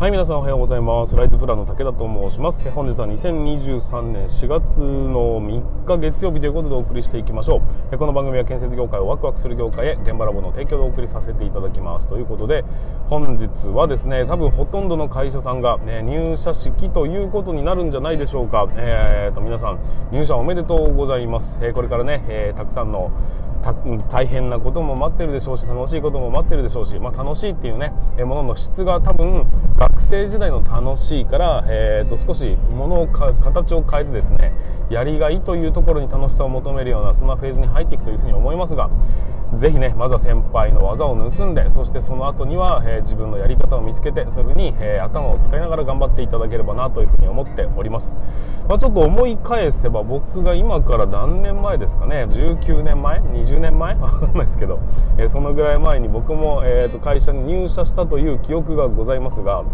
はい皆さんおはようございます。ライズプランの武田と申します。本日は2023年4月の3日月曜日ということでお送りしていきましょう。この番組は建設業界をワクワクする業界へ現場ラボの提供でお送りさせていただきます。ということで本日はですね多分ほとんどの会社さんが、ね、入社式ということになるんじゃないでしょうか、えーと、皆さん入社おめでとうございます、え、これからね、えー、たくさんの大変なことも待ってるでしょうし楽しいことも待ってるでしょうし、まあ、楽しいっていうね、ものの質が多分学生時代の楽しいから、えー、と少しものを形を変えてですねやりがいというところに楽しさを求めるようなそんなフェーズに入っていくというふうに思いますがぜひねまずは先輩の技を盗んでそしてその後には、えー、自分のやり方を見つけてそういうふうに、えー、頭を使いながら頑張っていただければなというふうに思っております、まあ、ちょっと思い返せば僕が今から何年前ですかね19年前20年前？わかんないですけど、えー、そのぐらい前に僕も、えー、と会社に入社したという記憶がございますが、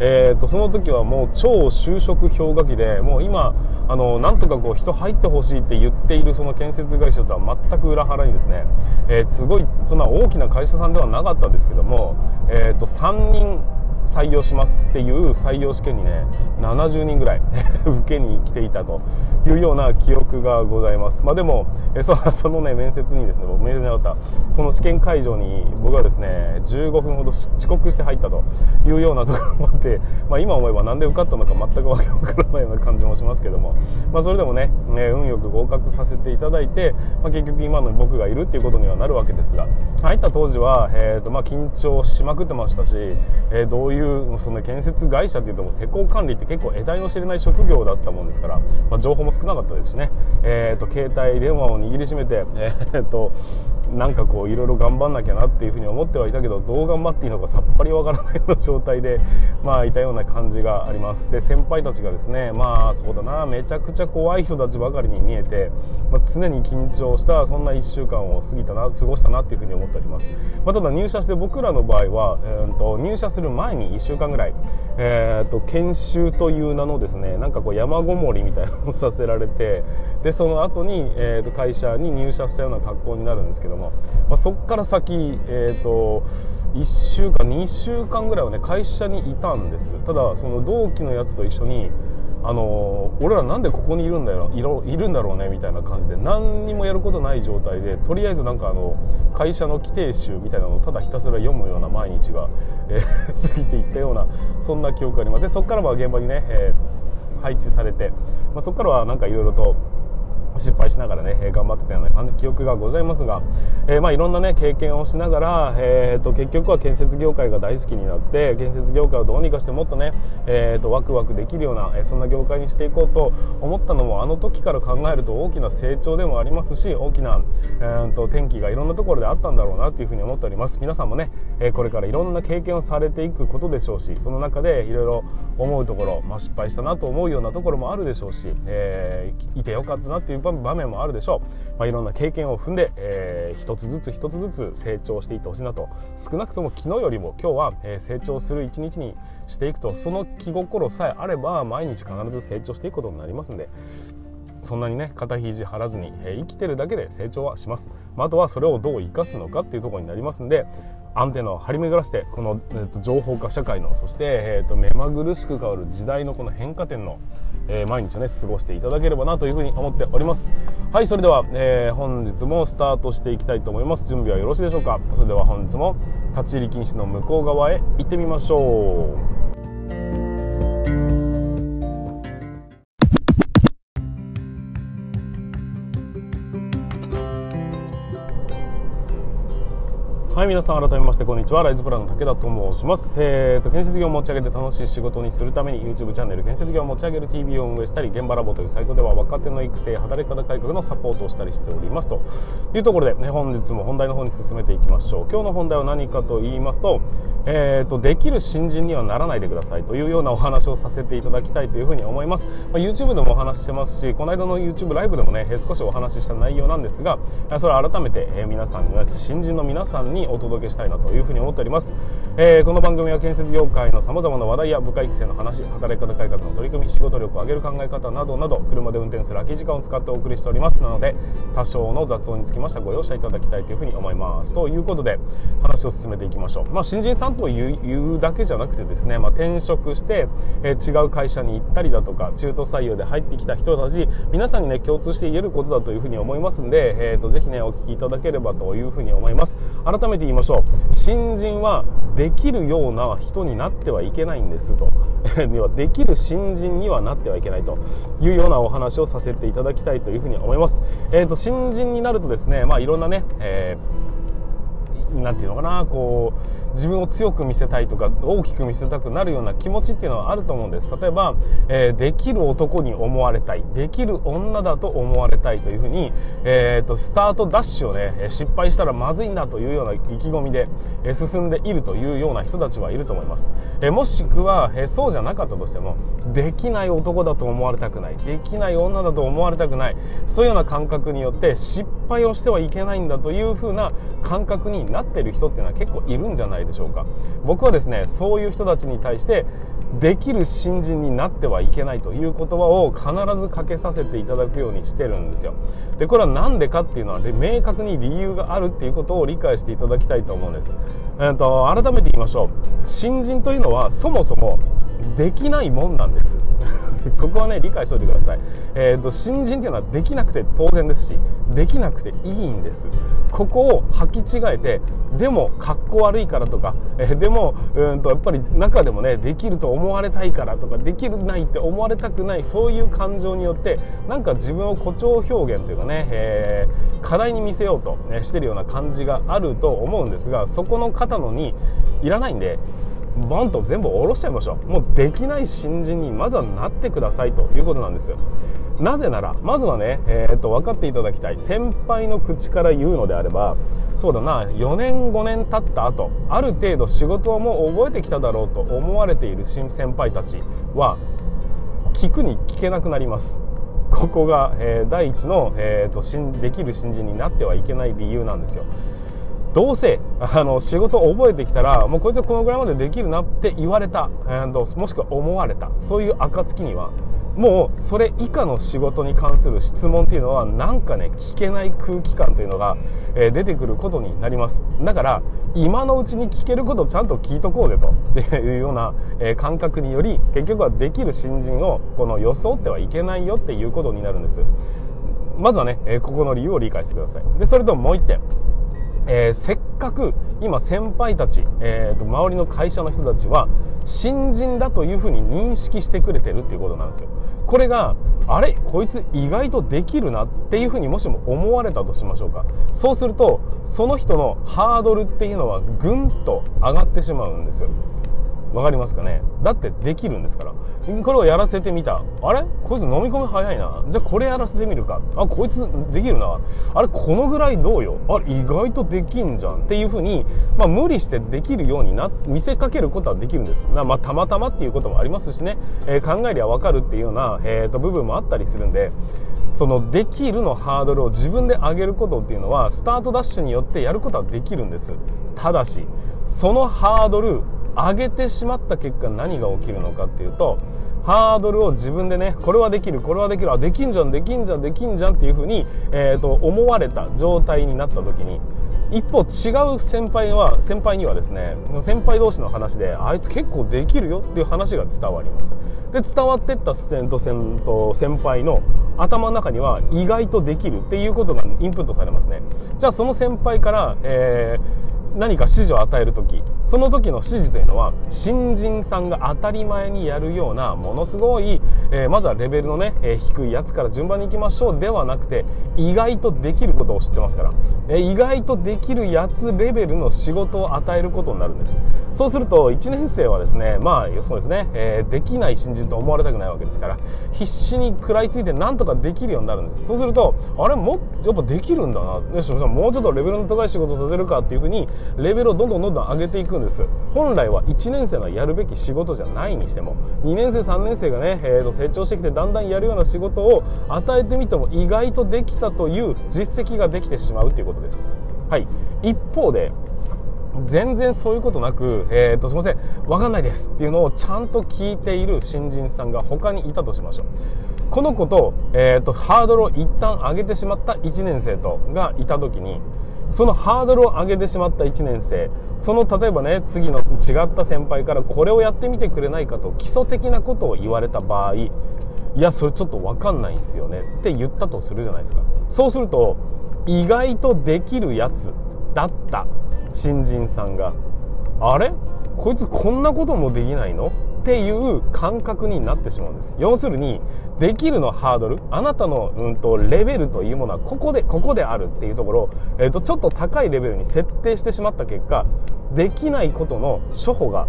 えー、とその時はもう超就職氷河期でもう今あのなんとかこう人入ってほしいって言っているその建設会社とは全く裏腹にですね、えー、すごいそんな大きな会社さんではなかったんですけども、えー、と3人採用しますっていう採用試験にね70人ぐらい 受けに来ていたというような記憶がございます。まあでもえそ そのね面接にですね僕面接じゃなかった。その試験会場に僕はですね15分ほど遅刻して入ったというようなところもあって、まあ、今思えば何で受かったのか全くわけわからないような感じもしますけども、まあ、それでもねね運よく合格させていただいて、まあ、結局今の僕がいるっていうことにはなるわけですが入った当時は、えーとまあ、緊張しまくってましたし、えー、どういうその建設会社っていうとも施工管理って結構得体の知れない職業だったもんですから、まあ、情報も少なかったですしね、えーと、携帯電話を握りしめて、えーと、なんかこういろいろ頑張んなきゃなっていうふうに思ってはいたけどどう頑張っていいのかさっぱりわからないような状態で、まあ、いたような感じがあります。で先輩たちがですねまあそうだなめちゃくちゃ怖い人たちばかりに見えて、まあ、常に緊張したそんな1週間を過ぎたな過ごしたなっていうふうに思っております、まあ、ただ入社して僕らの場合は、えーと入社する前に1週間間ぐらい、えーと、研修という名のですねなんかこう山ごもりみたいなのをさせられてでその後に、えーと、会社に入社したような格好になるんですけども、まあ、そこから先、えーと、1週間2週間ぐらいはね会社にいたんです。ただその同期のやつと一緒にあの俺らなんでここにいるんだよいろいるんだろうねみたいな感じで何にもやることない状態でとりあえずなんかあの会社の規定集みたいなのをただひたすら読むような毎日が、えー、過ぎていったようなそんな記憶があります。でそこからは現場にね、えー、配置されて、まあ、そこからはなんかいろいろと失敗しながらね、頑張ってたような記憶がございますが、えー、まあいろんなね、経験をしながら、えー、と、結局は建設業界が大好きになって、建設業界をどうにかしてもっとね、えー、と、ワクワクできるような、えそんな業界にしていこうと思ったのも、あの時から考えると大きな成長でもありますし、大きな、えー、と、転機がいろんなところであったんだろうなというふうに思っております。皆さんもね、えこれからいろんな経験をされていくことでしょうし、その中でいろいろ思うところ、まあ失敗したなと思うようなところもあるでしょうし、えー、いてよかったなっていう場面もあるでしょう、まあ、いろんな経験を踏んで、えー、一つずつ一つずつ成長していってほしいなと少なくとも昨日よりも今日は、え成長する一日にしていくとその気心さえあれば毎日必ず成長していくことになりますんでそんなにね肩肘張らずに、えー、生きてるだけで成長はします、まあ、あとはそれをどう生かすのかっていうところになりますんでアンテナを張り巡らしてこの、えーと、情報化社会のそして、えーと、目まぐるしく変わる時代のこの変化点の、えー、毎日ね過ごしていただければなというふうに思っております。はいそれでは、えー、本日もスタートしていきたいと思います。準備はよろしいでしょうか。それでは本日も立ち入り禁止の向こう側へ行ってみましょう。はい皆さん改めましてこんにちは。ライズプランの武田と申します。えーと建設業を持ち上げて楽しい仕事にするために YouTube チャンネル建設業を持ち上げる TV を運営したり現場ラボというサイトでは若手の育成働き方改革のサポートをしたりしております。というところで、ね、本日も本題の方に進めていきましょう。今日の本題は何かと言いますと,、えーと、できる新人にはならないでくださいというようなお話をさせていただきたいというふうに思います、まあ、YouTube でもお話ししてますしこの間の YouTube ライブでもね少しお話しした内容なんですがそれを改めて、え皆さん新人の皆さんにお届けしたいなというふうに思っております、えー、この番組は建設業界のさまざまな話題や部下育成の話働き方改革の取り組み仕事力を上げる考え方などなど車で運転する空き時間を使ってお送りしております。なので多少の雑音につきましてはご容赦いただきたいというふうに思います。ということで話を進めていきましょう、まあ、新人さんというだけじゃなくてですね、まあ、転職して、えー、違う会社に行ったりだとか中途採用で入ってきた人たち皆さんにね共通して言えることだというふうに思いますんで、えーと、ぜひねお聞きいただければというふうに思います。改めて言いましょう。新人はできるような人になってはいけないんですと。できる新人にはなってはいけないというようなお話をさせていただきたいというふうに思います、えーと、新人になるとですねまあいろんなね、えーなんていうのかなこう自分を強く見せたいとか大きく見せたくなるような気持ちっていうのはあると思うんです。例えば、えー、できる男に思われたいできる女だと思われたいというふうに、えーと、スタートダッシュをね失敗したらまずいんだというような意気込みで、え進んでいるというような人たちはいると思います、えー、もしくは、えそうじゃなかったとしてもできない男だと思われたくないできない女だと思われたくないそういうような感覚によって失敗をしてはいけないんだというふうな感覚になってってる人っていうのは結構いるんじゃないでしょうか。僕はですねそういう人たちに対してできる新人になってはいけないという言葉を必ずかけさせていただくようにしてるんですよ。でこれは何でかっていうのは明確に理由があるっていうことを理解していただきたいと思うんです、えーと、改めて言いましょう。新人というのはそもそもできないもんなんです。ここはね理解しておいてください、えーと、新人っていうのはできなくて当然ですしできなくていいんです。ここを履き違えてでも格好悪いからとか、えー、でもうんとやっぱり中でもねできると思われたいからとかできるないって思われたくないそういう感情によってなんか自分を誇張表現というかね、えー、課題に見せようとしてるような感じがあると思うんですがそこの肩のにいらないんでボンと全部下ろしちゃいましょう。もうできない新人にまずはなってくださいということなんですよ。なぜならまずはね、えー、っと分かっていただきたい。先輩の口から言うのであればそうだな4年5年経った後ある程度仕事をもう覚えてきただろうと思われている新先輩たちは聞くに聞けなくなります。ここが、えー、第一の、えーと、とできる新人になってはいけない理由なんですよ。どうせあの仕事を覚えてきたらもうこいつはこのぐらいまでできるなって言われた、えー、もしくは思われた。そういう暁には。もうそれ以下の仕事に関する質問っていうのはなんかね聞けない空気感というのが、えー、出てくることになります。だから今のうちに聞けることをちゃんと聞いとこうぜと。いうような、えー、感覚により結局はできる新人をこの装ってはいけないよっていうことになるんです。まずはね、えー、ここの理由を理解してください。でそれともう一点。えー、せっかく今先輩たち、えーと、周りの会社の人たちは新人だというふうに認識してくれてるっていうことなんですよ。これがあれこいつ意外とできるなっていうふうにもしも思われたとしましょうか。そうするとその人のハードルっていうのはぐんと上がってしまうんですよ。わかりますかね？だってできるんですから。これをやらせてみた。あれ？こいつ飲み込み早いな。じゃあこれやらせてみるか。あこいつできるな。あれこのぐらいどうよ？あれ意外とできんじゃん。っていうふうに、まあ、無理してできるようにな見せかけることはできるんです。まあ、たまたまっていうこともありますしね、えー、考えりゃわかるっていうような、えー、と部分もあったりするんで。そのできるのハードルを自分で上げることっていうのはスタートダッシュによってやることはできるんです。ただしそのハードル上げてしまった結果何が起きるのかっていうとハードルを自分でねこれはできるこれはできるあできんじゃんできんじゃんできんじゃんっていうふうに、えーと、思われた状態になった時に一方違う先輩は先輩にはですね先輩同士の話であいつ結構できるよっていう話が伝わります。で伝わってった先と先と先輩の頭の中には意外とできるっていうことがインプットされますね。じゃあその先輩から、えー何か指示を与える時その時の指示というのは新人さんが当たり前にやるようなものすごい、えー、まずはレベルのね、えー、低いやつから順番に行きましょう。ではなくて意外とできることを知ってますから、えー、意外とできるやつレベルの仕事を与えることになるんです。そうすると1年生はですねまあそうですね、えできない新人と思われたくないわけですから必死に食らいついてなんとかできるようになるんです。そうするとあれもやっぱできるんだな。よしもうちょっとレベルの高い仕事させるかっていうふうにレベルをどんどんどんどん上げていくんです。本来は1年生のやるべき仕事じゃないにしても2年生3年生がね、えー、と成長してきてだんだんやるような仕事を与えてみても意外とできたという実績ができてしまうということです。はい。一方で全然そういうことなく、えー、とすいません。分かんないですっていうのをちゃんと聞いている新人さんが他にいたとしましょう。この子と,、えー、とハードルを一旦上げてしまった1年生とがいた時にそのハードルを上げてしまった1年生。その例えばね次の違った先輩からこれをやってみてくれないかと基礎的なことを言われた場合。いやそれちょっと分かんないんすよね。って言ったとするじゃないですか。そうすると意外とできるやつだった。新人さんが。あれ？こいつこんなこともできないの？っていう感覚になってしまうんです。要するにできるのハードルあなたの、うんと、レベルというものはここでここであるっていうところを、えーと、ちょっと高いレベルに設定してしまった結果できないことの処方が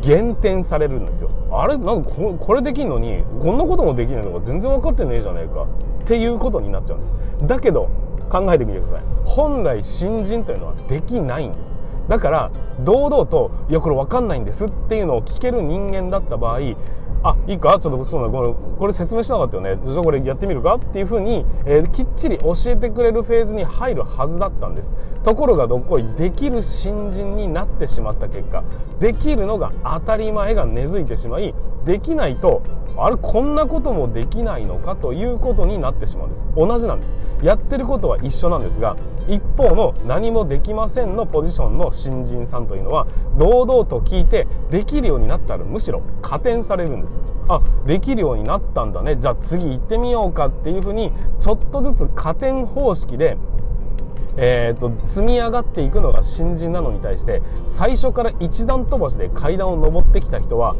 減点されるんですよ。あれ？なんかこれできんのにこんなこともできないのが全然分かってねえじゃねえか。っていうことになっちゃうんです。だけど考えてみてください。本来新人というのはできないんです。だから堂々と「いやこれ分かんないんです」っていうのを聞ける人間だった場合あいいか？ちょっとそうだこれこれ説明しなかったよね。じゃあこれやってみるか？っていうふうに、えー、きっちり教えてくれるフェーズに入るはずだったんです。ところがどっこいできる新人になってしまった結果できるのが当たり前が根付いてしまいできないとあれこんなこともできないのかということになってしまうんです。同じなんです。やってることは一緒なんですが一方の何もできませんのポジションの新人さんというのは堂々と聞いてできるようになったらむしろ加点されるんです。あできるようになったんだね。じゃあ次行ってみようかっていうふうにちょっとずつ加点方式でえーと、積み上がっていくのが新人なのに対して最初から一段飛ばしで階段を上ってきた人は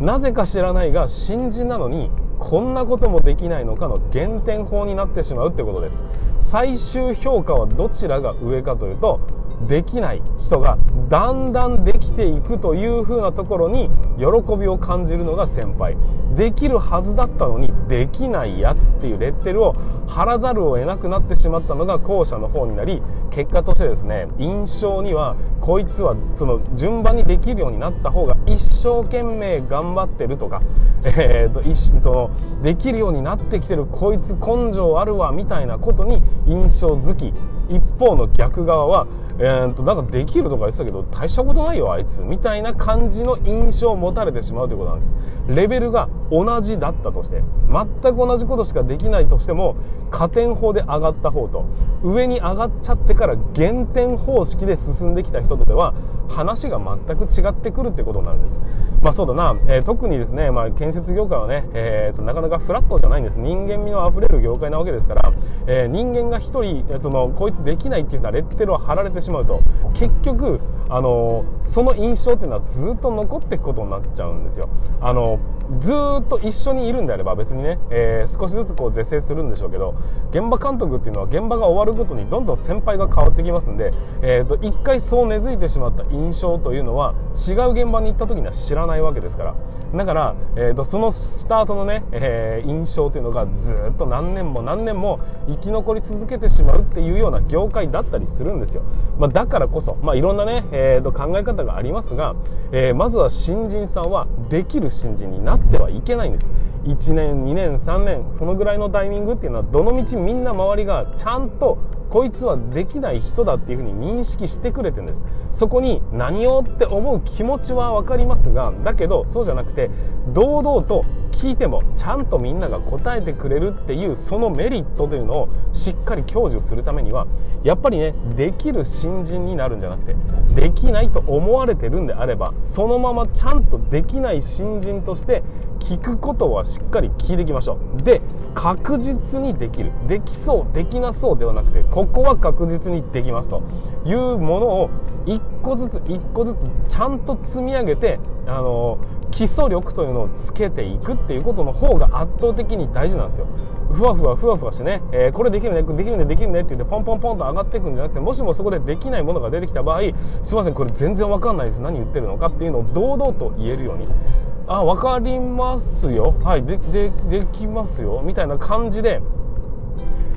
なぜか知らないが新人なのにこんなこともできないのかの減点法になってしまうってことです。最終評価はどちらが上かというとできない人がだんだんできていくという風なところに喜びを感じるのが先輩。できるはずだったのにできないやつっていうレッテルを貼らざるを得なくなってしまったのが後者の方になり結果としてですね印象にはこいつはその順番にできるようになった方が一生懸命頑張ってるとか、えーと、とそのできるようになってきてるこいつ根性あるわみたいなことに印象づき一方の逆側はえー、となんかできるとか言ってたけど大したことないよあいつみたいな感じの印象を持たれてしまうということなんです。レベルが同じだったとして全く同じことしかできないとしても加点法で上がった方と上に上がっちゃってから減点方式で進んできた人とでは話が全く違ってくるってことになるんです。まあそうだな、えー、特にですね、まあ、建設業界はね、えーと、なかなかフラットじゃないんです。人間味のあふれる業界なわけですから、えー、人間が一人そのこいつできないっていうようなレッテルを貼られてしまうと結局、あのその印象っていうのはずっと残っていくことになっちゃうんですよ。あのずっと一緒にいるんであれば別にね、え、少しずつこう是正するんでしょうけど現場監督っていうのは現場が終わるごとにどんどん先輩が変わってきますんで、えーと、一回そう根付いてしまった印象というのは違う現場に行った時には知らないわけですからだから、えーと、そのスタートのね、え、印象というのがずっと何年も何年も生き残り続けてしまうっていうような業界だったりするんですよ、まあ、だからこそ、まあ、いろんなね、えーと、考え方がありますが、えー、まずは新人さんはできる新人になってはいけないんです。1年2年3年そのぐらいのタイミングっていうのはどのみちみんな周りがちゃんとこいつはできない人だっていうふうに認識してくれてるんです。そこに何をって思う気持ちは分かりますがだけどそうじゃなくて堂々と聞いてもちゃんとみんなが答えてくれるっていうそのメリットというのをしっかり享受するためにはやっぱりねできる新人になるんじゃなくてできないと思われてるんであればそのままちゃんとできない新人として聞くことはしっかり聞いていきましょう。で確実にできるできそうできなそうではなくてここは確実にできますというものを一個ずつ一個ずつちゃんと積み上げてあの基礎力というのをつけていくっていうことの方が圧倒的に大事なんですよ。ふわふわふわふわしてね、えー、これできるねできるねできるねって言ってポンポンポンと上がっていくんじゃなくてもしもそこでできないものが出てきた場合すいませんこれ全然わかんないです。何言ってるのかっていうのを堂々と言えるように。あ分かりますよ。はいででできますよ。みたいな感じで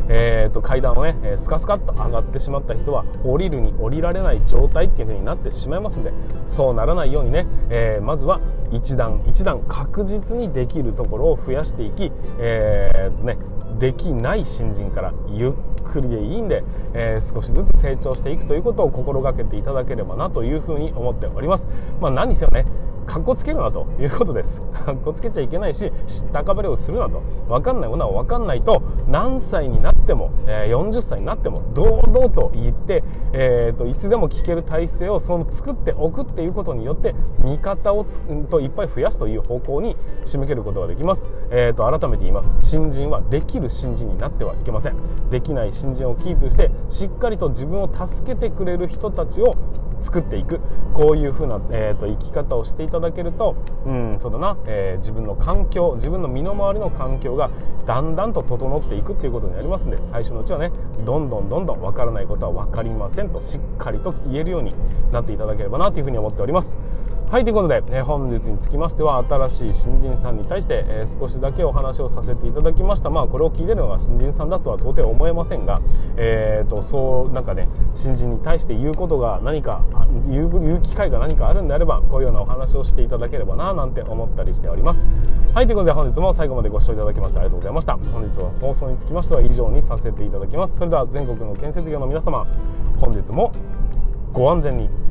えー、と階段をねえスカスカっと上がってしまった人は降りるに降りられない状態っていう風になってしまいますんでそうならないようにね、えー、まずは一段一段確実にできるところを増やしていき、えー、ね、できない新人からゆっくりでいいんで、えー、少しずつ成長していくということを心がけていただければなというふうに思っております。まあ、何せよねかっこつけるなということです。かっこつけちゃいけないし知ったかぶれをするなと。分かんないものは分かんないと何歳になっても、えー、40歳になっても堂々と言って、えーと、いつでも聞ける体制をその作っておくっていうことによって味方をつといっぱい増やすという方向に仕向けることができます、えー、と改めて言います。新人はできる新人になってはいけません。できない新人をキープしてしっかりと自分を助けてくれる人たちを作っていくこういうふうな、えーと、生き方をしていただけるとうんそうだな、えー、自分の環境自分の身の回りの環境がだんだんと整っていくっていうことになりますんで最初のうちはねどんどんどんどん分からないことは分かりませんとしっかりと言えるようになっていただければなというふうに思っております。はいということで、え、本日につきましては新しい新人さんに対して、え、少しだけお話をさせていただきました。まあこれを聞いてるのが新人さんだとは到底思えませんがえっ、ー、とそうなんかね新人に対して言うことが何か言う言う機会が何かあるんであればこういうようなお話をしていただければななんて思ったりしております。はいということで本日も最後までご視聴いただきましてありがとうございました。本日の放送につきましては以上にさせていただきます。それでは全国の建設業の皆様本日もご安全に。